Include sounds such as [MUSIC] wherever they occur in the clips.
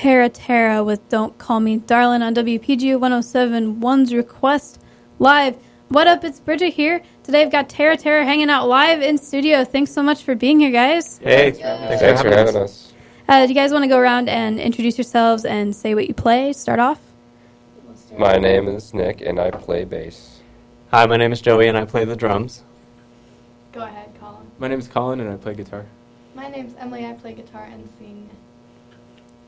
Tara Terra with Don't Call Me Darlin' on WPGU 107 One's request live. What up? It's Bridget here. Today I've got Tara Terra hanging out live in studio. Thanks so much for being here, guys. Hey, Thanks, for having us. Uh, do you guys want to go around and introduce yourselves and say what you play? Start off. My name is Nick, and I play bass. Hi, my name is Joey, and I play the drums. Go ahead, Colin. My name is Colin, and I play guitar. My name's Emily. I play guitar and sing.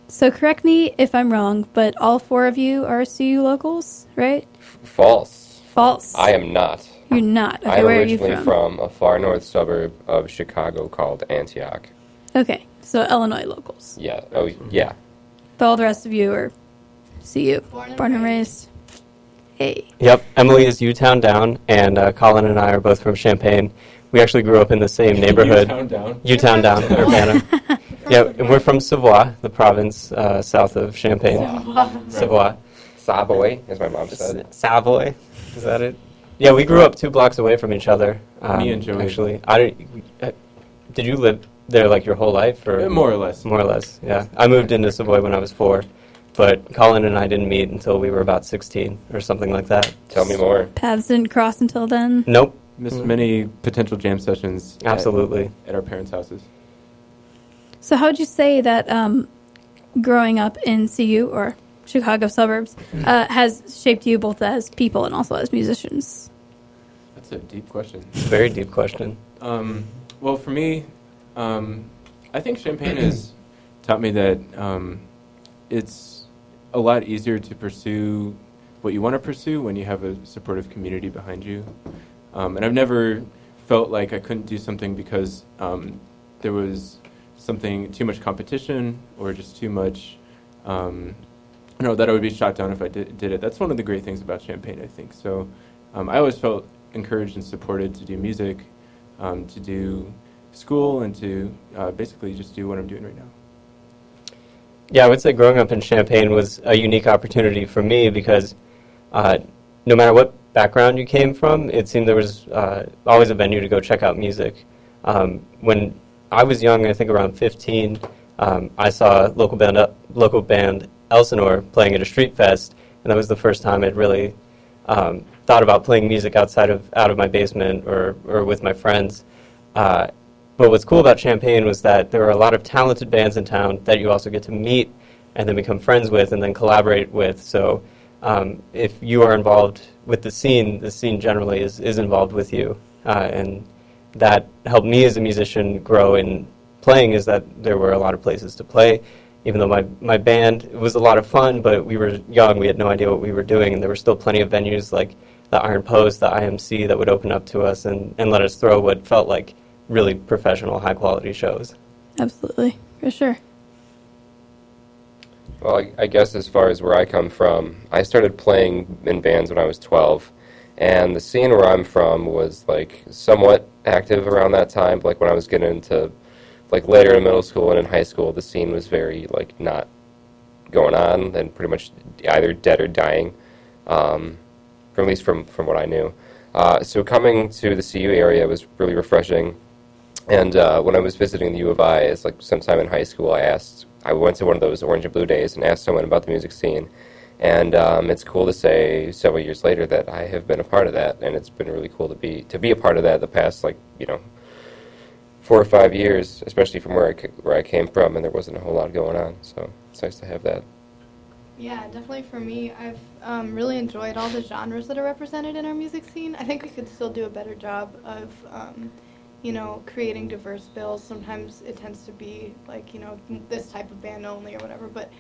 So correct me if I'm wrong, but all four of you are CU locals, right? F- false. False. I am not. You're not. Okay, I'm where are you originally from? from a far north suburb of Chicago called Antioch. Okay, so Illinois locals. Yeah. Oh, yeah. But all the rest of you are CU, Born and born and raised. raised. Hey. Yep, Emily is U-Town down, and uh, Colin and I are both from Champaign. We actually grew up in the same [LAUGHS] neighborhood. Town down. U-Town down, [LAUGHS] Urbana. [LAUGHS] yeah, and we're from Savoie, the province uh, south of Champaign. Savoie. Savoy, as my mom said. Savoy. Is that it? Yeah, we grew up two blocks away from each other. Um, Me and Joey. Actually, I didn't- we- uh, did you live there like your whole life, or More or less. More or less, yeah. I moved into Savoy when I was four, but Colin and I didn't meet until we were about 16 or something like that. Tell me more. Paths didn't cross until then. Nope, Missed many potential jam sessions. at- absolutely. At, our parents' houses. So, how would you say that um, growing up in CU or Chicago suburbs uh, has shaped you both as people and also as musicians? That's a deep question. [LAUGHS] Very deep question. Um, well, for me, um, I think Champaign has [CLEARS THROAT] taught me that um, it's a lot easier to pursue what you want to pursue when you have a supportive community behind you. Um, and I've never felt like I couldn't do something because um, there was something too much competition or just too much. Um, you know that I would be shot down if I did, did it. That's one of the great things about Champaign, I think. So um, I always felt encouraged and supported to do music, um, to do school, and to uh, basically just do what I'm doing right now. Yeah, I would say growing up in Champaign was a unique opportunity for me because uh, no matter what background you came from, it seemed there was uh, always a venue to go check out music. Um, when I was young, I think around 15, um, I saw local band, local band Elsinore playing at a street fest, and that was the first time I'd really um, thought about playing music outside of out of my basement or, or with my friends. Uh, but what's cool about Champaign was that there are a lot of talented bands in town that you also get to meet and then become friends with and then collaborate with. So um, if you are involved with the scene, the scene generally is, is involved with you. Uh, and that helped me as a musician grow in playing is that there were a lot of places to play. Even though my, my band it was a lot of fun, but we were young, we had no idea what we were doing, and there were still plenty of venues like the Iron Post, the IMC that would open up to us and, and let us throw what felt like really professional, high quality shows. Absolutely, for sure. Well, I, I guess as far as where I come from, I started playing in bands when I was 12, and the scene where I'm from was like somewhat active around that time. Like when I was getting into like later in middle school and in high school, the scene was very like not going on and pretty much either dead or dying, um, at least from from what I knew. Uh, so coming to the CU area was really refreshing. And uh, when I was visiting the U of I, as like sometime in high school, I asked, I went to one of those orange and blue days and asked someone about the music scene. And um, it's cool to say several years later that I have been a part of that, and it's been really cool to be to be a part of that the past like you know four or five years, especially from where I where I came from, and there wasn't a whole lot going on. So it's nice to have that. Yeah, definitely for me, I've um, really enjoyed all the genres that are represented in our music scene. I think we could still do a better job of, um, you know, creating diverse bills. Sometimes it tends to be like, you know, this type of band only or whatever. But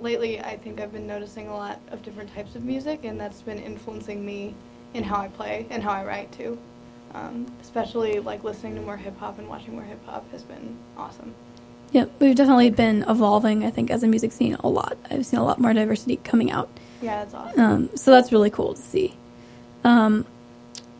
lately, I think I've been noticing a lot of different types of music, and that's been influencing me in how I play and how I write too. Um, especially like listening to more hip hop and watching more hip hop has been awesome. Yep, we've definitely been evolving, I think, as a music scene a lot. I've seen a lot more diversity coming out. Yeah, that's awesome. Um, so that's really cool to see. Um,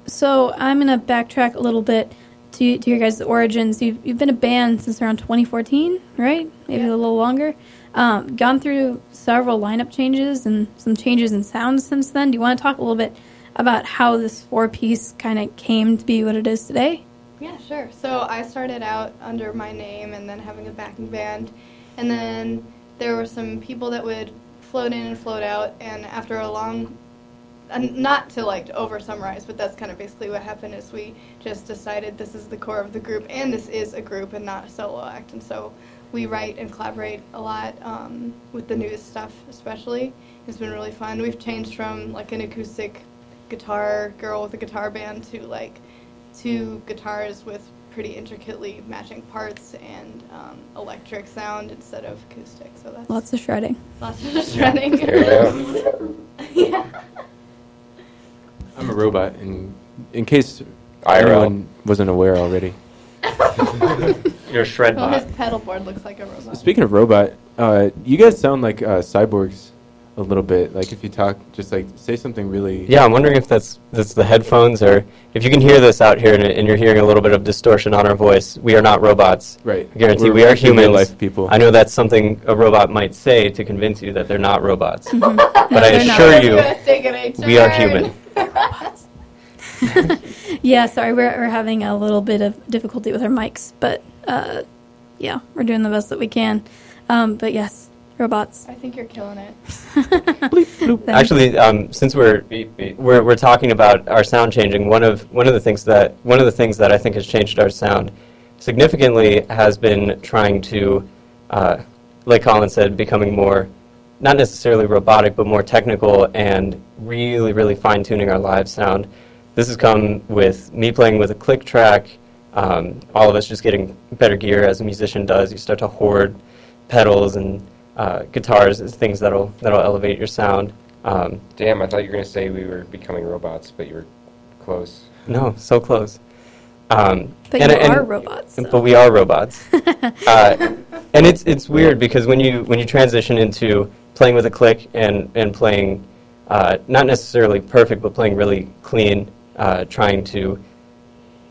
so I'm going to backtrack a little bit to, to your guys' origins. You've, you've been a band since around 2014, right? Maybe Yeah. a little longer. Um, gone through several lineup changes and some changes in sound since then. Do you want to talk a little bit about how this four piece kind of came to be what it is today? Yeah, sure. So I started out under my name and then having a backing band. And then there were some people that would float in and float out, and after a long not to like over summarize, but that's kind of basically what happened is we just decided this is the core of the group and this is a group and not a solo act. And so we write and collaborate a lot um, with the newest stuff, especially. It's been really fun. We've changed from like an acoustic guitar girl with a guitar band to like two guitars with pretty intricately matching parts and um, electric sound instead of acoustic. So that's Lots of shredding. lots of [LAUGHS] shredding. There you go. yeah. I'm a robot, and in case IRL. anyone wasn't aware already. [LAUGHS] You're a shred Well, bot. his pedal board looks like a robot. Speaking of robot, uh, you guys sound like uh, cyborgs a little bit. Like if you talk, just like say something really. Yeah, I'm wondering if that's that's the headphones or if you can hear this out here and, and you're hearing a little bit of distortion on our voice. We are not robots. Right. I guarantee We're we are actually humans. real life people. I know that's something a robot might say to convince you that they're not robots. [LAUGHS] but I assure you, Let's take an we are turn. human. [LAUGHS] [LAUGHS] Yeah, sorry, we're, we're having a little bit of difficulty with our mics, but uh, yeah, we're doing the best that we can. Um, but yes, robots. I think you're killing it. [LAUGHS] Thanks. Actually, um, since we're, we're we're talking about our sound changing, one of one of the things that one of the things that I think has changed our sound significantly has been trying to, uh, like Colin said, becoming more, not necessarily robotic, but more technical and really really fine tuning our live sound. This has come with me playing with a click track. Um, all of us just getting better gear as a musician does. You start to hoard pedals and uh, guitars as things that'll that'll elevate your sound. Um, Damn, I thought you were going to say we were becoming robots, but you were close. no, so close. Um, But and- you and- are robots. so. But we are robots. [LAUGHS] uh, and it's it's weird because when you when you transition into playing with a click and and playing uh, not necessarily perfect, but playing really clean, uh, trying to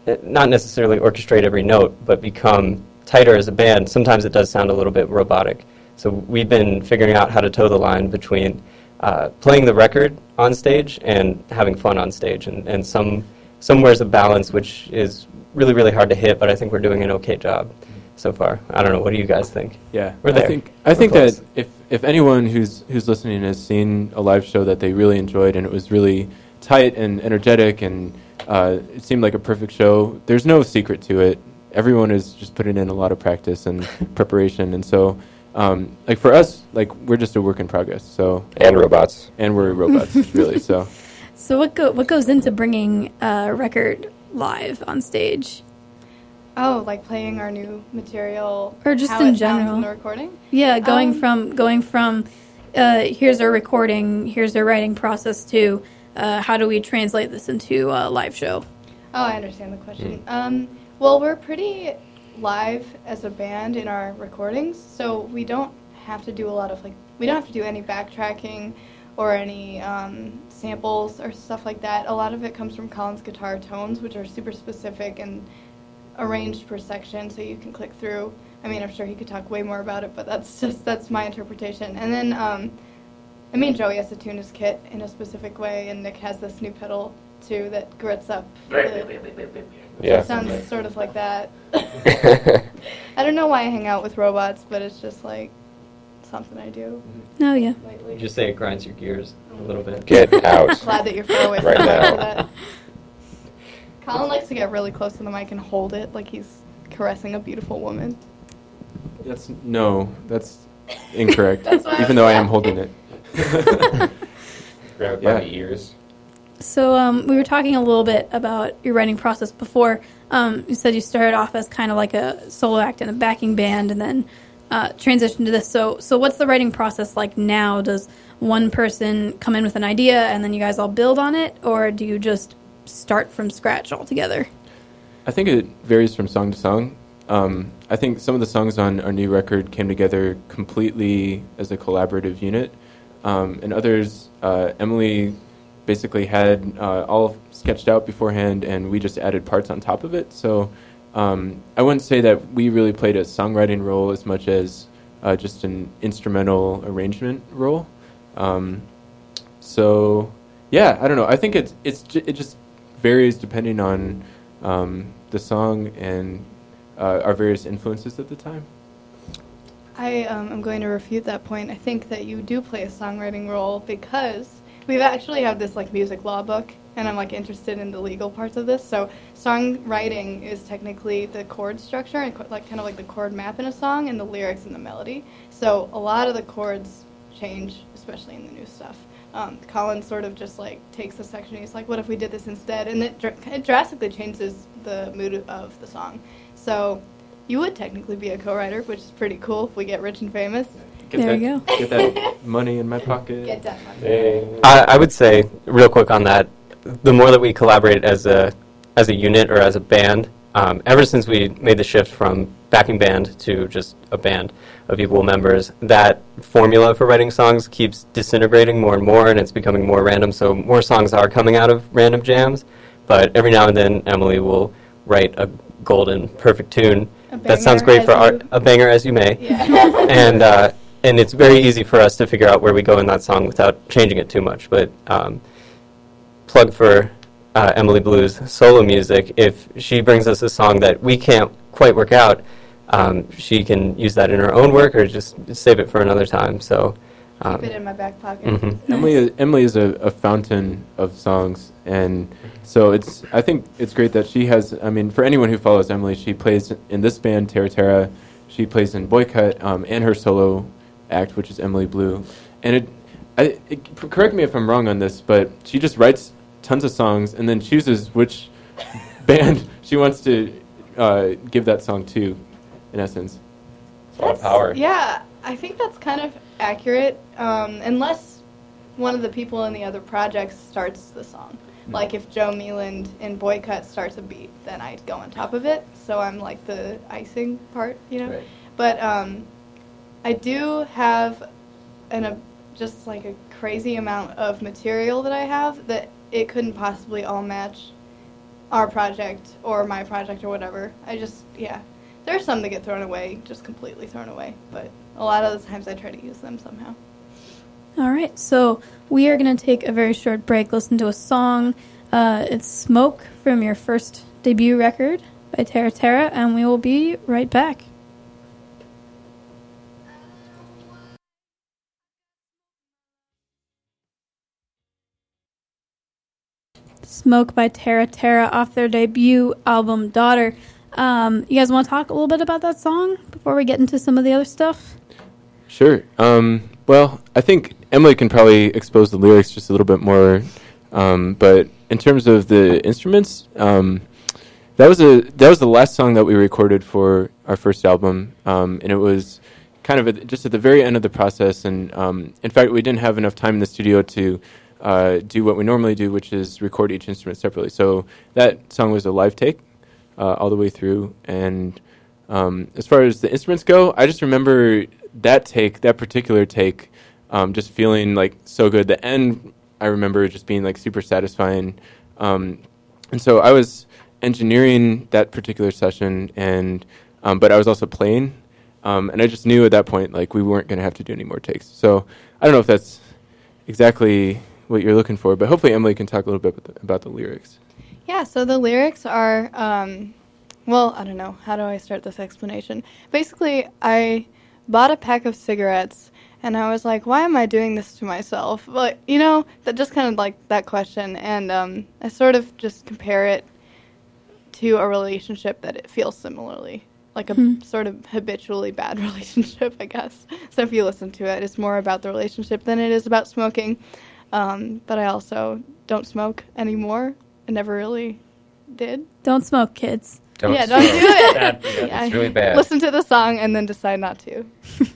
uh, not necessarily orchestrate every note, but become tighter as a band. Sometimes it does sound a little bit robotic. So we've been figuring out how to toe the line between uh, playing the record on stage and having fun on stage, and, and some somewhere's a balance which is really really hard to hit, but I think we're doing an okay job so far. I don't know. What do you guys think? Yeah, We're I think I We're think close. that if if anyone who's who's listening has seen a live show that they really enjoyed and it was really tight and energetic and uh, it seemed like a perfect show, there's no secret to it. Everyone is just putting in a lot of practice and [LAUGHS] preparation, and so um, like for us, like we're just a work in progress. So And robots. and we're robots, [LAUGHS] really. So So what go what goes into bringing a record live on stage? Oh, like playing our new material, Or just how in it general. in the recording. Yeah, going Um, from going from uh, here's our recording, here's our writing process to uh, how do we translate this into a live show? Oh, I understand the question. Um, well, we're pretty live as a band in our recordings, so we don't have to do a lot of like we don't have to do any backtracking or any um, samples or stuff like that. A lot of it comes from Colin's guitar tones, which are super specific and arranged per section, so you can click through. I mean, I'm sure he could talk way more about it, but that's [LAUGHS] just that's my interpretation. And then, um, I mean, Joey has to tune his kit in a specific way, and Nick has this new pedal too that grits up. the- Yeah. It sounds sort of like that. [LAUGHS] I don't know why I hang out with robots, but it's just like something I do mm-hmm. Oh yeah. lately. Just say it grinds your gears a little bit. Get [LAUGHS] out. Glad that you're far away from Right now. that. Colin likes to get really close to the mic and hold it like he's caressing a beautiful woman. that's no, that's incorrect. [LAUGHS] That's what I even though I am holding it. [LAUGHS] Grab it Yeah. by the ears. So um, we were talking a little bit about your writing process before. Um, you said you started off as kind of like a solo act in a backing band, and then uh, transitioned to this. So, so what's the writing process like now? Does one person come in with an idea, and then you guys all build on it, or do you just start from scratch altogether? I think it varies from song to song. Um, I think some of the songs on our new record came together completely as a collaborative unit, um, and others, uh, Emily basically had uh, all sketched out beforehand, and we just added parts on top of it. So um, I wouldn't say that we really played a songwriting role as much as uh, just an instrumental arrangement role. Um, so yeah, I don't know. I think it's it's it just varies depending on um, the song and uh, our various influences at the time. I um, am going to refute that point. I think that you do play a songwriting role because we've actually have this like music law book, and I'm like interested in the legal parts of this. So songwriting is technically the chord structure and like kind of like the chord map in a song, and the lyrics and the melody. So a lot of the chords change, especially in the new stuff. Um, Colin sort of just like takes a section. He's like, "What if we did this instead?" And it, dr- it drastically changes the mood of the song. So you would technically be a co-writer, which is pretty cool if we get rich and famous. Get There that, you go. Get that [LAUGHS] money in my pocket. Get that money. Dang. I, I would say, real quick on that, the more that we collaborate as a as a unit or as a band, um, ever since we made the shift from backing band to just a band of equal members, that formula for writing songs keeps disintegrating more and more, and it's becoming more random. So more songs are coming out of random jams, but every now and then Emily will write a golden, perfect tune. That sounds great for a banger as you may Yeah. and uh, [LAUGHS] and it's very easy for us to figure out where we go in that song without changing it too much. But um, plug for uh, Emily Blue's solo music. If she brings us a song that we can't quite work out, um, she can use that in her own work or just save it for another time. So. Um, Keep it in my back pocket. mhm. [LAUGHS] Emily, is, Emily is a, a fountain of songs, and so it's. I think it's great that she has. I mean, for anyone who follows Emily, she plays in this band Tara Terra. She plays in Boycott um, and her solo act, which is Emily Blue. And it, I, it, correct me if I'm wrong on this, but she just writes tons of songs and then chooses which [LAUGHS] band she wants to uh, give that song to. In essence, It's a lot of power. Yeah, I think that's kind of accurate, um, unless one of the people in the other projects starts the song. Like if Joe Meland in Boycott starts a beat, then I go on top of it. So I'm like the icing part, you know. Right. But um, I do have an a, just like a crazy amount of material that I have that it couldn't possibly all match our project or my project or whatever. I just yeah. there's some that get thrown away, just completely thrown away, but a lot of the times I try to use them somehow. All right, so we are going to take a very short break, listen to a song. Uh, it's Smoke from your first debut record by Tara Terra, and we will be right back. Smoke by Tara Terra off their debut album Daughter. Um, you guys want to talk a little bit about that song before we get into some of the other stuff? Sure. Um, well, I think Emily can probably expose the lyrics just a little bit more. Um, but in terms of the instruments, um, that was a that was the last song that we recorded for our first album, um, and it was kind of at, just at the very end of the process. And um, in fact, we didn't have enough time in the studio to uh, do what we normally do, which is record each instrument separately. So that song was a live take uh, all the way through. And um, as far as the instruments go, I just remember that take, that particular take, um, just feeling like so good. The end, I remember just being like super satisfying. Um, and so I was engineering that particular session, and um, but I was also playing, um, and I just knew at that point like we weren't going to have to do any more takes. So I don't know if that's exactly what you're looking for, but hopefully Emily can talk a little bit about the, lyrics. Yeah, so the lyrics are, um, well, I don't know. How do I start this explanation? Basically, I bought a pack of cigarettes and I was like, why am I doing this to myself? But, you know, that just kind of like that question. And um, I sort of just compare it to a relationship that it feels similarly. Like a sort of habitually bad [LAUGHS] relationship, I guess. So if you listen to it, it's more about the relationship than it is about smoking. Um, but I also don't smoke anymore. I never really did. Don't smoke, kids. Don't yeah, don't do smoke. it. Bad. [LAUGHS] Yeah, It's really bad. Listen to the song and then decide not to. [LAUGHS]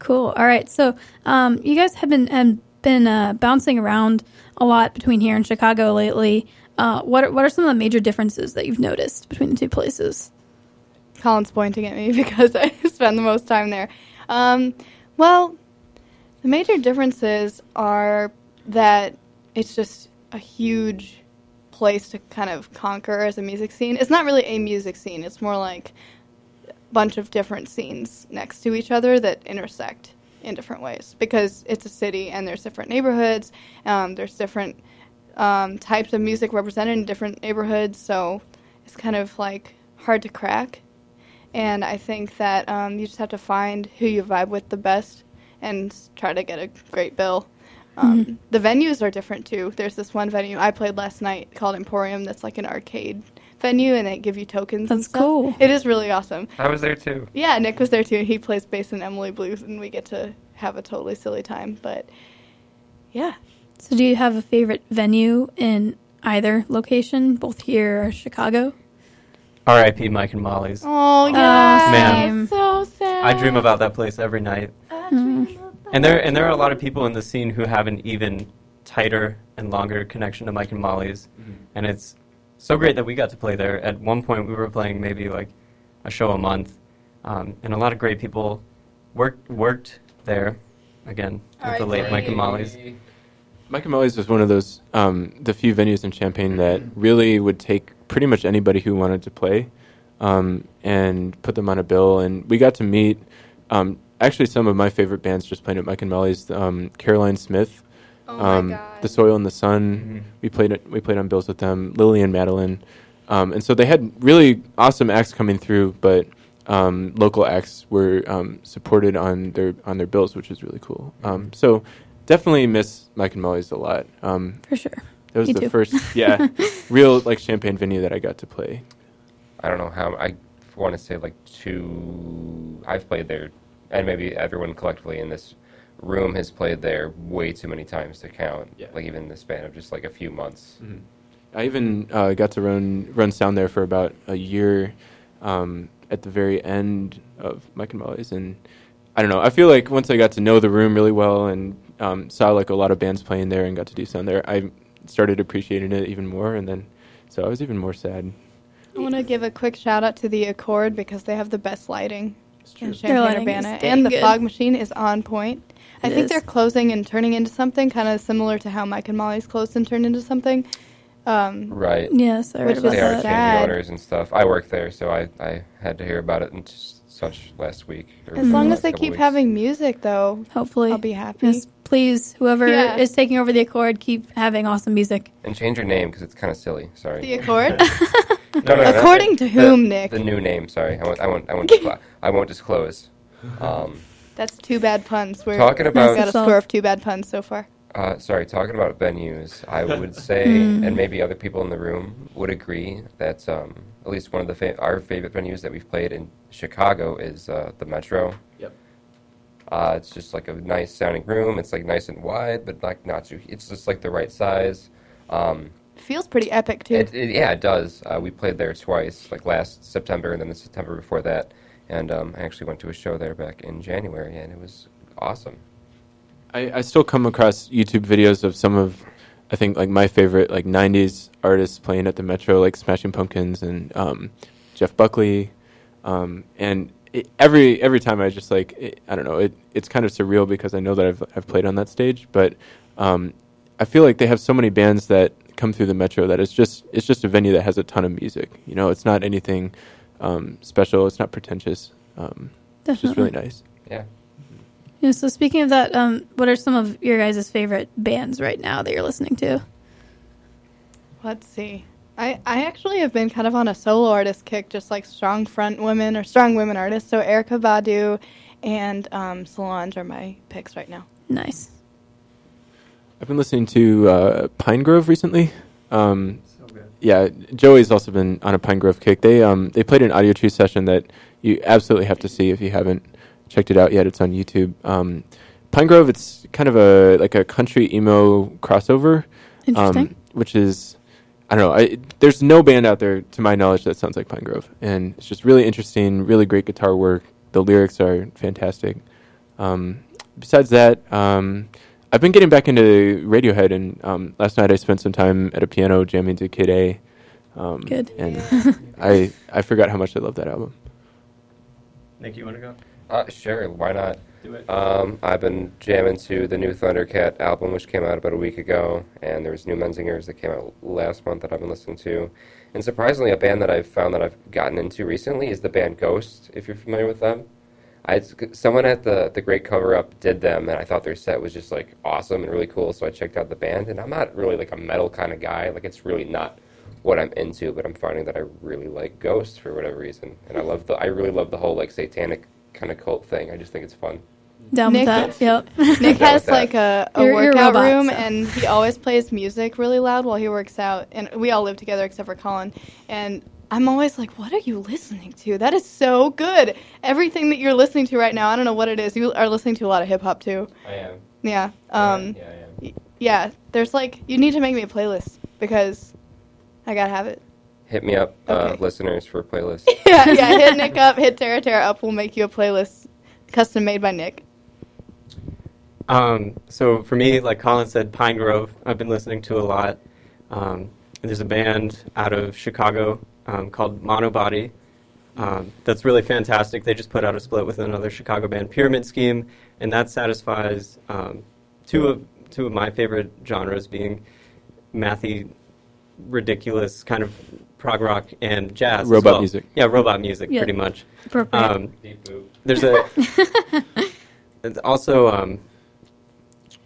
Cool. All right. So, um, you guys have been um, been uh, bouncing around a lot between here and Chicago lately. Uh, what are, what are some of the major differences that you've noticed between the two places? Colin's pointing at me [LAUGHS] because I spend the most time there. Um, well, the major differences are that it's just a huge place to kind of conquer as a music scene. It's not really a music scene. It's more like a bunch of different scenes next to each other that intersect in different ways because it's a city and there's different neighborhoods. Um, there's different um, types of music represented in different neighborhoods, so it's kind of like hard to crack. and I think that um, you just have to find who you vibe with the best and try to get a great bill. Um, Mhm. The venues are different too. There's this one venue I played last night called Emporium that's like an arcade venue, and they give you tokens. and That's stuff. cool. It is really awesome. I was there too. Yeah, Nick was there too. He plays bass in Emily Blues, and we get to have a totally silly time. But yeah, So, do you have a favorite venue in either location, both here or Chicago? R.I.P. Mike and Molly's. oh yeah, Man. so sad. I dream about that place every night. Mm. And there and there are a lot of people in the scene who have an even tighter and longer connection to Mike and Molly's, and it's so great that we got to play there. At one point, we were playing maybe like a show a month, um, and a lot of great people worked worked there. Again, with the late Mike and Molly's. Mike and Molly's was one of those um, the few venues in Champaign that really would take pretty much anybody who wanted to play um, and put them on a bill. And we got to meet um, actually some of my favorite bands just playing at Mike and Molly's. Um, Caroline Smith, Oh my um, God. The Soil and the Sun. Mhm. We played it, we played on bills with them. Lily and Madeleine, um, and so they had really awesome acts coming through, but. Um, local acts were um, supported on their on their bills, which was really cool. Um, so definitely miss Mike and Molly's a lot. Um, For sure. that was Me the too. first, [LAUGHS] yeah, real like Champaign venue that I got to play. I don't know how I want to say like two. I've played there, and maybe everyone collectively in this room has played there way too many times to count. Yeah. Like even in the span of just like a few months. I even uh, got to run run sound there for about a year um, at the very end of Mike and Molly's, and I don't know. I feel like once I got to know the room really well and um, saw like a lot of bands playing there and got to do sound there, I started appreciating it even more, and then so I was even more sad. I want to give a quick shout out to the Accord because they have the best lighting in Champaign Urbana, and the good. fog machine is on point. I think is. they're closing and turning into something kind of similar to how Mike and Molly's closed and turned into something. Um, Right. Yes, I Which read is about They are that. sad. changing owners and stuff. I work there, so I, I had to hear about it in just such last week. or as long as they keep weeks. having music, though, Hopefully. I'll be happy. Yes, please, whoever Yeah. is taking over the Accord, keep having awesome music. And change your name because it's kind of silly. Sorry. the Accord. [LAUGHS] No, no, no, According the- to whom, the- Nick? The new name. Sorry, I won't. I won't. I won't. disclo- I won't disclose. Um, That's two bad puns. We're Talking we've about- got a So- score of two bad puns so far. uh, sorry, talking about venues, I would [LAUGHS] say, Mm. and maybe other people in the room would agree that um, at least one of the fa- our favorite venues that we've played in Chicago is uh, the Metro. Yep. Uh, it's just like a nice sounding room. It's like nice and wide, but like not too. It's just like the right size. Um, Feels pretty epic too. It, it, yeah, it does. Uh, we played there twice, like last September and then the September before that. And um, I actually went to a show there back in January, and it was awesome. I, I still come across YouTube videos of some of, I think like my favorite like '90s artists playing at the Metro, like Smashing Pumpkins and um, Jeff Buckley, um, and it, every every time I just like it, I don't know it it's kind of surreal because I know that I've I've played on that stage, but um, I feel like they have so many bands that come through the Metro that it's just it's just a venue that has a ton of music. You know, it's not anything um, special. It's not pretentious. Um, it's just really nice. Yeah. Yeah, so speaking of that, um, what are some of your guys' favorite bands right now that you're listening to? Let's see. I, I actually have been kind of on a solo artist kick, just like strong front women or strong women artists. So Erykah Badu and um, Solange are my picks right now. Nice. I've been listening to uh, Pinegrove recently. Um, yeah, Joey's also been on a Pinegrove kick. They um, they played an Audiotree session that you absolutely have to see if you haven't checked it out yet. It's on YouTube. Um, Pinegrove, it's kind of a like a country emo crossover, Interesting. um, which is I don't know. I, there's no band out there, to my knowledge, that sounds like Pinegrove, and it's just really interesting, really great guitar work. The lyrics are fantastic. Um, besides that, um, I've been getting back into Radiohead, and um, last night I spent some time at a piano jamming to Kid A. Um, Good. And [LAUGHS] I I forgot how much I love that album. Nick, you want to go? Uh, sure, why not? Do it. Um, I've been jamming to the new Thundercat album, which came out about a week ago, and there's new Menzingers that came out last month that I've been listening to. And surprisingly, a band that I've found that I've gotten into recently is the band Ghost, if you're familiar with them. I, someone at the, the Great Cover Up did them, and I thought their set was just like awesome and really cool, so I checked out the band. And I'm not really like a metal kind of guy, like it's really not what I'm into, but I'm finding that I really like Ghost for whatever reason, and I love the I really love the whole like satanic kind of cult thing. I just think it's fun. Down Nick- with that. Yep. [LAUGHS] Nick has with that. like a, a You're- you're a workout robot, room, so. and he always plays music really loud while he works out. And we all live together except for Colin. And I'm always like, "What are you listening to? That is so good. Everything that you're listening to right now, I don't know what it is. You are listening to a lot of hip hop too. I am. Yeah. Um, yeah, I am. y- yeah. There's like, you need to make me a playlist because I gotta have it. Hit me up, uh, listeners, for a playlist. [LAUGHS] yeah, yeah. Hit Nick up. Hit Tara Terra up. We'll make you a playlist, custom made by Nick. Um, so for me, like Colin said, Pinegrove, I've been listening to a lot. Um, there's a band out of Chicago um, called Monobody. Um, that's really fantastic. They just put out a split with another Chicago band, Pyramid Scheme, and that satisfies um, two of two of my favorite genres, being mathy, ridiculous kind of prog rock and jazz. Robot well. music. Yeah, robot music, Yeah. pretty much. Um, there's a [LAUGHS] also um,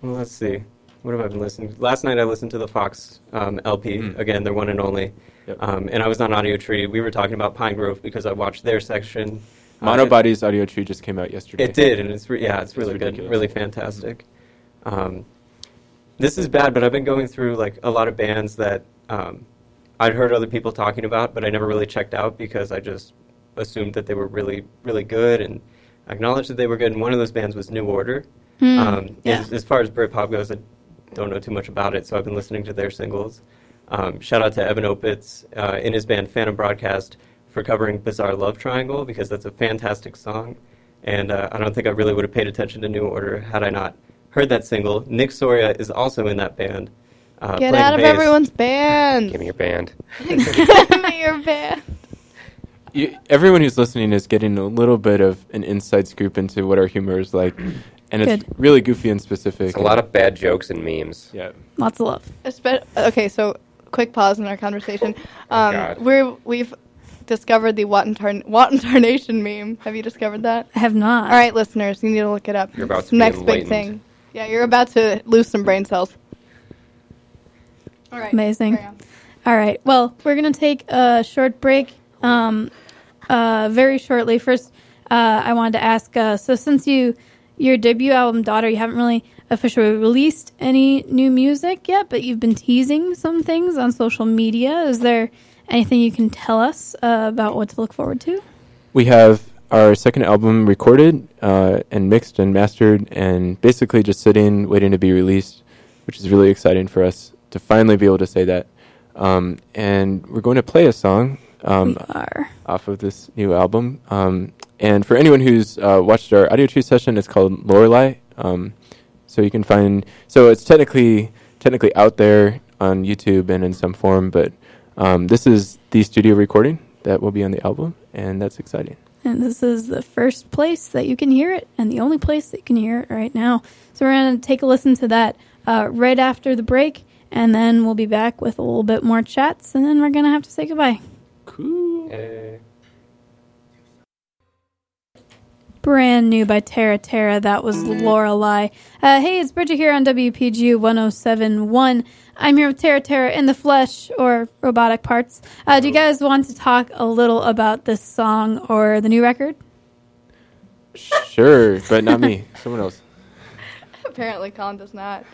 well, let's see. What have I been listening? Last night I listened to the Fox um, LP Mm. again, their one and only. Yep. Um, and I was on Audiotree. We were talking about Pinegrove because I watched their section. Uh, Monobody's Audiotree just came out yesterday. It did, and it's re- yeah, it's It's really good, really fantastic. Um, this is bad, but I've been going through like a lot of bands that um, I'd heard other people talking about, but I never really checked out because I just assumed that they were really, really good, and acknowledged that they were good. And one of those bands was New Order. Hmm, Um, yeah. as, as far as Britpop goes, I don't know too much about it, so I've been listening to their singles. Um, shout out to Evan Opitz uh, in his band Phantom Broadcast for covering Bizarre Love Triangle because that's a fantastic song. And uh, I don't think I really would have paid attention to New Order had I not heard that single. Nick Soria is also in that band. Uh, Get out of bass. everyone's band. Give me your band. [LAUGHS] Give me your band. You, everyone who's listening is getting a little bit of an inside scoop into what our humor is like, and it's really goofy and specific. It's a lot of bad jokes and memes. yeah. Lots of love. Espe- okay, so quick pause in our conversation. Um, God. we're we've discovered the Wattentar- Wattentarnation meme. Have you discovered that? I have not. All right, listeners, you need to look it up. You're about It's to be next big thing. Yeah, you're about to lose some brain cells. All right. Amazing. All right. Well, we're going to take a short break um, uh, very shortly. First, uh, I wanted to ask uh, so, since you your debut album, Daughter, you haven't really officially released any new music yet, but you've been teasing some things on social media. Is there anything you can tell us uh, about what to look forward to? We have our second album recorded uh, and mixed and mastered, and basically just sitting, waiting to be released, which is really exciting for us to finally be able to say that. Um, and we're going to play a song um, off of this new album. Um, and for anyone who's uh, watched our Audiotree session, it's called Lorelei. Um, so you can find. So it's technically technically out there on YouTube and in some form, but um, this is the studio recording that will be on the album, and that's exciting. And this is the first place that you can hear it, and the only place that you can hear it right now. So we're going to take a listen to that uh, right after the break, and then we'll be back with a little bit more chats, and then we're going to have to say goodbye. Cool. Hey. Brand new by Tara Terra. That was Lorelei. Uh, hey, it's Bridget here on WPGU 1071. I'm here with Tara Terra in the flesh or robotic parts. Uh, do you guys want to talk a little about this song or the new record? Sure, but not me. [LAUGHS] Someone else. Apparently, Colin does not.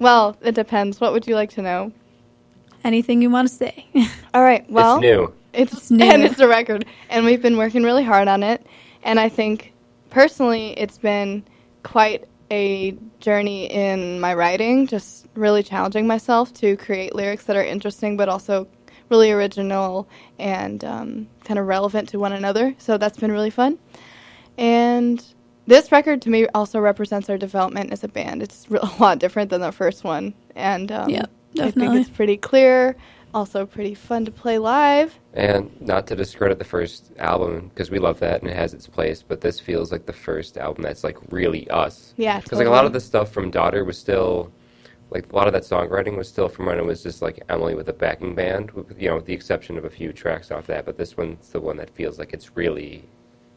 Well, it depends. What would you like to know? Anything you want to say? [LAUGHS] All right. Well, it's new. It's, It's new. [LAUGHS] and it's a record, and we've been working really hard on it. And I think personally, it's been quite a journey in my writing, just really challenging myself to create lyrics that are interesting, but also really original and um, kind of relevant to one another. So that's been really fun. And this record to me also represents our development as a band. It's [LAUGHS] a lot different than the first one, and um, I think it's pretty clear. Also, pretty fun to play live. And not to discredit the first album, because we love that and it has its place, but this feels like the first album that's like really us. Yeah, Because like a lot of the stuff from Daughter was still, like a lot of that songwriting was still from when it was just like Emily with a backing band, with, you know, with the exception of a few tracks off that. But this one's the one that feels like it's really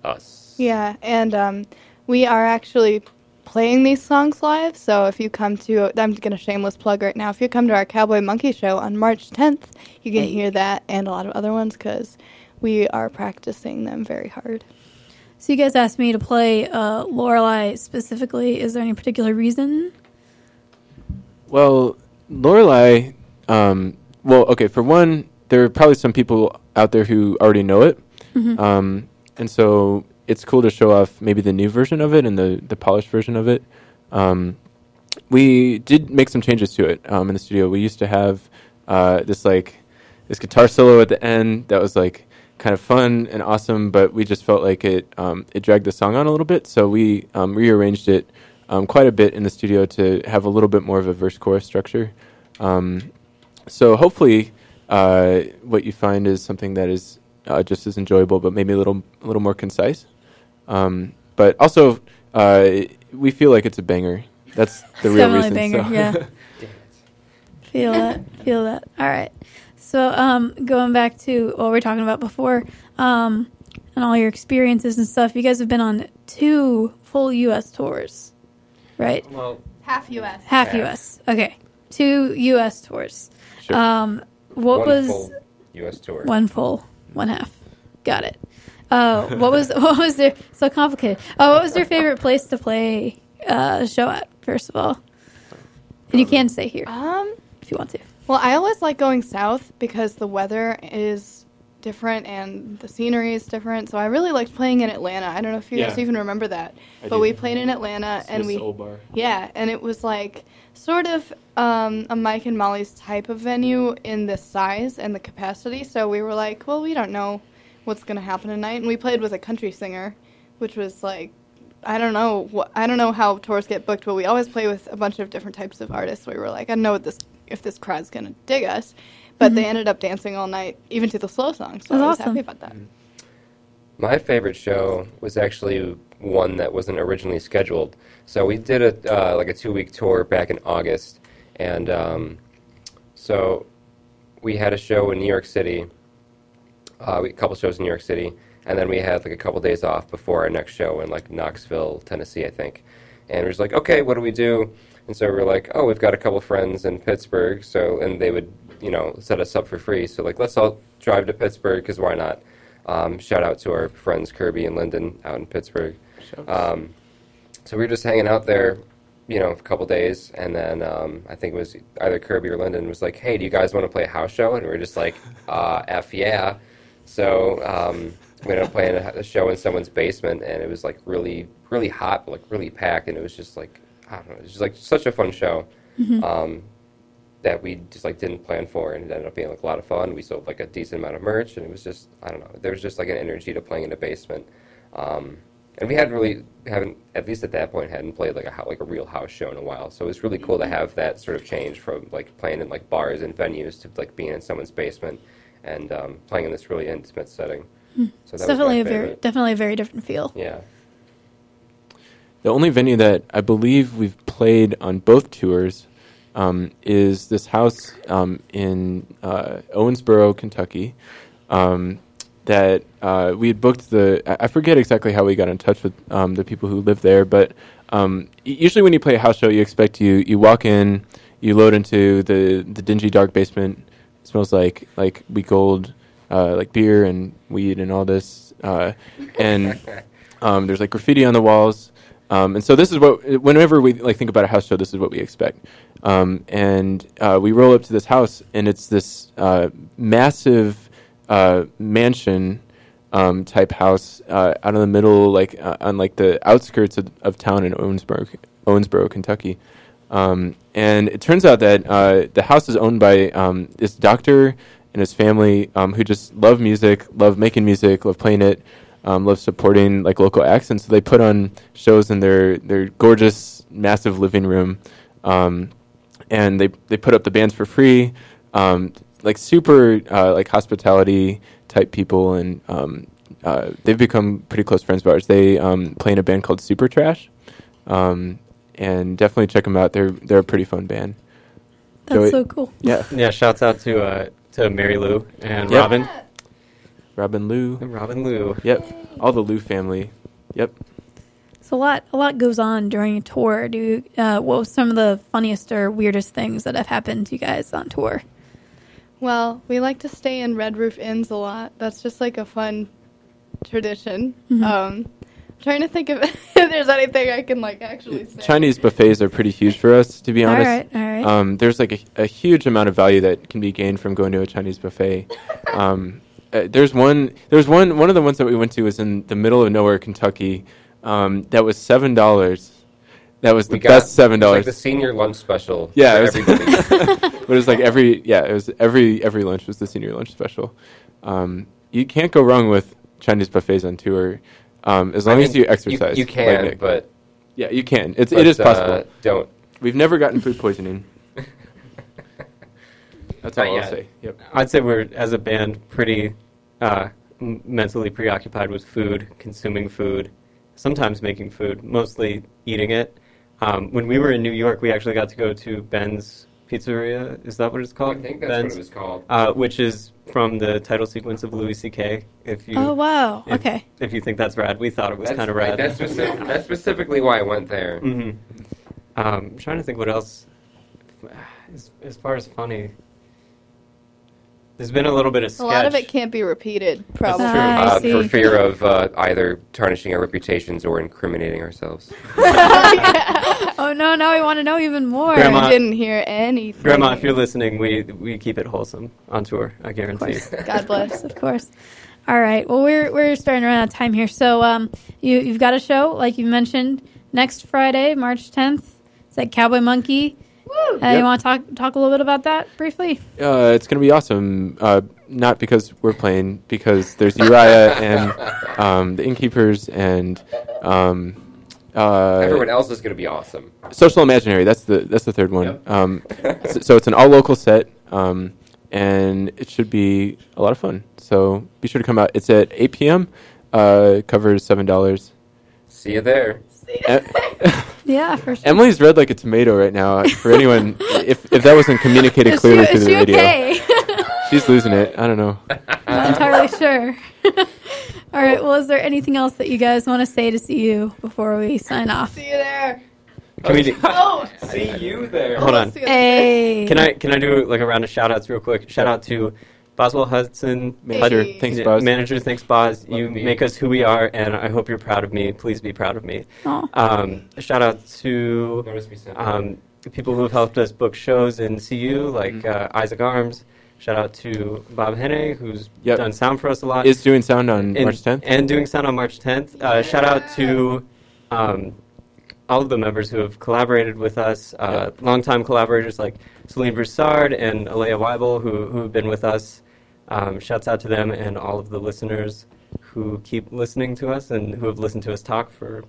us. Yeah, and um, we are actually playing these songs live. So if you come to, I'm going to shameless plug right now. If you come to our Cowboy Monkey show on March 10th, you can hear that and a lot of other ones because we are practicing them very hard. So you guys asked me to play uh, Lorelei specifically. Is there any particular reason? Well, Lorelei. Um, well, okay. For one, there are probably some people out there who already know it, Mm-hmm. um, and so it's cool to show off maybe the new version of it and the the polished version of it. Um, we did make some changes to it um, in the studio. We used to have uh, this like this guitar solo at the end that was like kind of fun and awesome, but we just felt like it um, it dragged the song on a little bit, so we um, rearranged it um, quite a bit in the studio to have a little bit more of a verse chorus structure. Um, so hopefully, uh, what you find is something that is uh, just as enjoyable, but maybe a little a little more concise. Um, but also, uh, we feel like it's a banger. That's the It's real definitely reason. a banger, so- yeah. [LAUGHS] Feel that. Feel that. All right. So, um, going back to what we were talking about before, um, and all your experiences and stuff, you guys have been on two full U.S. tours, right? Well, Half U.S. Half Half. U.S. Okay, two U.S. tours. Sure. Um, what One was full U.S. tour. one full, one half? Got it. Uh, what was [LAUGHS] what was their so complicated? Oh, what was your favorite place to play uh, a show at? First of all, and you can stay here Um, if you want to. Well, I always like going south because the weather is different and the scenery is different. So I really liked playing in Atlanta. I don't know if you guys Yeah. even remember that, I but do. we played in Atlanta and we Old bar. yeah, and it was like sort of um, a Mike and Molly's type of venue in the size and the capacity. So we were like, well, we don't know what's gonna happen tonight, and we played with a country singer, which was like. I don't know. What, I don't know how tours get booked, but we always play with a bunch of different types of artists. We were like, I don't know what this if this crowd's gonna dig us, but they ended up dancing all night, even to the slow songs. So That's I was awesome. happy about that. My favorite show was actually one that wasn't originally scheduled. So we did a uh, like a two week tour back in August, and um, so we had a show in New York City, uh, we, a couple shows in New York City, and then we had like a couple days off before our next show in like Knoxville, Tennessee, I think. And we are just like, okay, what do we do? And so we are like, oh, we've got a couple friends in Pittsburgh, so and they would you know set us up for free. So like, let's all drive to Pittsburgh because why not? Um, shout out to our friends Kirby and Lyndon out in Pittsburgh. Um, so we were just hanging out there, you know, for a couple days, and then um, I think it was either Kirby or Lyndon was like, "Hey, do you guys want to play a house show?" And we were just like, uh, "F yeah!" So um, we ended up playing a, a show in someone's basement, and it was like really, really hot, but like really packed, and it was just like I don't know, it was just like such a fun show. Um, that we just like didn't plan for, and it ended up being like a lot of fun. We sold like a decent amount of merch, and it was just I don't know. There was just like an energy to playing in a basement, um, and we hadn't really haven't at least at that point hadn't played like a like a real house show in a while. So it was really cool to have that sort of change from like playing in like bars and venues to like being in someone's basement and um, playing in this really intimate setting. So It's that was definitely a very definitely a very different feel. yeah. The only venue that I believe we've played on both tours um, is this house um, in uh, Owensboro, Kentucky. Um, that uh, we had booked the. I- I forget exactly how we got in touch with um, the people who live there, but um, usually when you play a house show, you expect you you walk in, you load into the the dingy dark basement. Smells like like week old, uh, like beer and weed and all this, uh, and [LAUGHS] um, there's like graffiti on the walls. Um, and so this is what, whenever we like think about a house show, this is what we expect. Um, and uh, we roll up to this house, and it's this uh, massive uh, mansion um, type house uh, out in the middle, like uh, on like the outskirts of, of town in Owensboro, Owensboro, Kentucky. Um, and it turns out that uh, the house is owned by um, this doctor and his family um, who just love music, love making music, love playing it, um, love supporting like local acts, and so they put on shows in their their gorgeous, massive living room, um, and they they put up the bands for free, um, like super uh, like hospitality type people, and uh, they've become pretty close friends of ours. They play in a band called Super Trash, um, and definitely check them out. They're they're a pretty fun band. That's Joey- so cool. Yeah, [LAUGHS] yeah, shouts out to uh, to Mary Lou and Yep. Robin. Robin Lou. And Robin Lou. Yep, all the Lou family. Yep. So So a lot, a lot goes on during a tour. Do you, uh, what was some of the funniest or weirdest things that have happened to you guys on tour? Well, we like to stay in Red Roof Inns a lot. That's just like a fun tradition. Mm-hmm. Um, trying to think of [LAUGHS] if there's anything I can like actually say. Chinese buffets are pretty huge for us, to be honest. right, all right. Um, there's like a, a huge amount of value that can be gained from going to a Chinese buffet. [LAUGHS] Um, uh, there's one. There's one. One of the ones that we went to was in the middle of nowhere, Kentucky. Um, that was seven dollars. That was the We got- best seven dollars. Like the senior lunch special. [LAUGHS] Yeah, it was- but it was like every yeah, it was every every lunch was the senior lunch special. Um, you can't go wrong with Chinese buffets on tour, um, as long I mean, as you exercise. You, like can, Nick. but, yeah, you can. It's but, it is uh, possible. don't. We've never gotten food poisoning. [LAUGHS] That's all Not I'll yet. say. Yep. I'd say we're, as a band, pretty uh, m- mentally preoccupied with food, consuming food, sometimes making food, mostly eating it. Um, when we were in New York, we actually got to go to Ben's Pizzeria. Is that what it's called? I called? think that's Ben's, what it was called. uh, which is from the title sequence of Louis C.K. If you, oh wow. if, Okay. If you think that's rad, we thought it was kind of right, rad. That's, specific, that's specifically why I went there. hmm Um, I'm trying to think what else. As, as far as funny, there's been a little bit of a lot of it can't be repeated, probably. true. I Uh, see. for fear of uh, either tarnishing our reputations or incriminating ourselves. [LAUGHS] Oh no, now we want to know even more. Grandma- I didn't hear anything. Grandma, if you're listening, we we keep it wholesome on tour. I guarantee. God bless. of course. All right. Well, we're we're starting to run out of time here. So, um, you you've got a show like you mentioned next Friday, March 10th. It's at Cowboy Monkey. Uh, Yep. You want to talk talk a little bit about that briefly? Uh, it's going to be awesome. Uh, not because we're playing, because there's Uriah [LAUGHS] and um, the Innkeepers and um, uh, Everyone else is going to be awesome. Social Imaginary. That's the that's the third one. Yep. Um, [LAUGHS] so, so it's an all local set, um, and it should be a lot of fun. So be sure to come out. It's at 8 p.m. Uh, covers seven dollars. See you there. [LAUGHS] Yeah, for sure. Emily's red like a tomato right now. Uh, for anyone, [LAUGHS] if if that wasn't communicated clearly she, through the she radio, okay? [LAUGHS] she's losing it. I don't know. Not entirely sure. [LAUGHS] All right. Well, is there anything else that you guys want to say to see you before we sign off? See you there. Can we do, Oh, See you there. hold on. Hey. Can I can I do like a round of shout outs real quick? Shout out to Boswell Hudson, Manager, Hey. thanks, Yeah, Buzz. Manager, thanks, Boz. You me. make us who we are, and I hope you're proud of me. Please be proud of me. Um, shout out to Notice me sent um, people who have helped us book shows in CU, like Mhm. uh, Isaac Arms. Shout out to Bob Henne, who's Yep. done sound for us a lot. Is doing sound on and, March 10th. and doing sound on March 10th. Uh, Shout out to um, all of the members who have collaborated with us, uh, longtime collaborators like Celine Broussard and Alea Weibel, who, who have been with us. Um, shouts out to them and all of the listeners who keep listening to us and who have listened to us talk for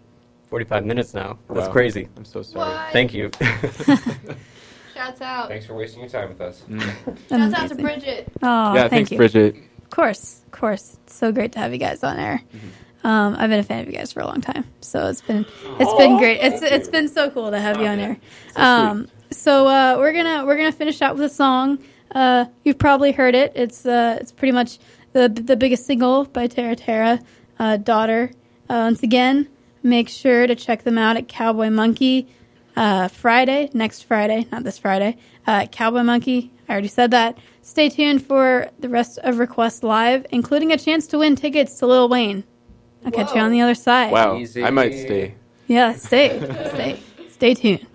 45 minutes now. That's Wow. crazy. I'm so sorry. What? Thank you. [LAUGHS] Shouts out. Thanks for wasting your time with us. Mm. Shouts out to Bridget. Oh, yeah, thank thanks, you. Bridget. Of course, of course. It's so great to have you guys on air. Mm-hmm. Um, I've been a fan of you guys for a long time, so it's been it's been great. It's it's been so cool to have you on air. Um, so uh, we're gonna we're gonna finish out with a song. Uh, you've probably heard it. It's uh, it's pretty much the the biggest single by Tara Terra, uh, Daughter. Uh, once again, make sure to check them out at Cowboy Monkey uh, Friday, next Friday, not this Friday. Uh, Cowboy Monkey. I already said that. Stay tuned for the rest of Request Live, including a chance to win tickets to Lil Wayne. I'll catch you on the other side. Wow, Easy. I might stay. Yeah, stay, stay, stay tuned.